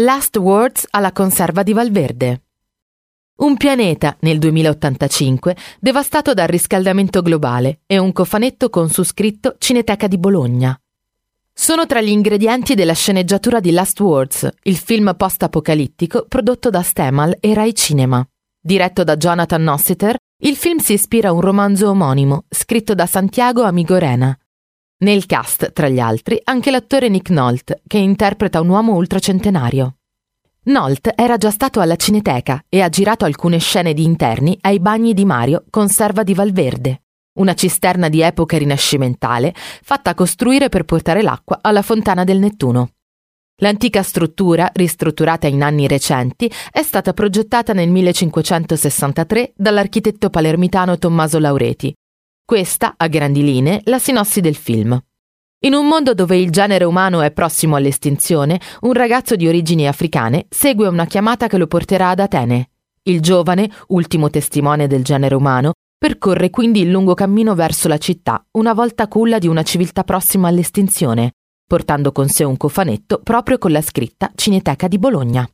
Last Words alla conserva di Valverde. Un pianeta, nel 2085, devastato dal riscaldamento globale e un cofanetto con su scritto Cineteca di Bologna. Sono tra gli ingredienti della sceneggiatura di Last Words, il film post-apocalittico prodotto da Stemal e Rai Cinema. Diretto da Jonathan Nossiter, il film si ispira a un romanzo omonimo, scritto da Santiago Amigorena. Nel cast, tra gli altri, anche l'attore Nick Nolte, che interpreta un uomo ultracentenario. Nolte era già stato alla Cineteca e ha girato alcune scene di interni ai bagni di Mario, conserva di Valverde una cisterna di epoca rinascimentale fatta costruire per portare l'acqua alla fontana del Nettuno. L'antica struttura, ristrutturata in anni recenti, è stata progettata nel 1563 dall'architetto palermitano Tommaso Laureti. Questa, a grandi linee, la sinossi del film. In un mondo dove il genere umano è prossimo all'estinzione, un ragazzo di origini africane segue una chiamata che lo porterà ad Atene. Il giovane, ultimo testimone del genere umano, Percorre quindi il lungo cammino verso la città, una volta culla di una civiltà prossima all'estinzione, portando con sé un cofanetto proprio con la scritta Cineteca di Bologna.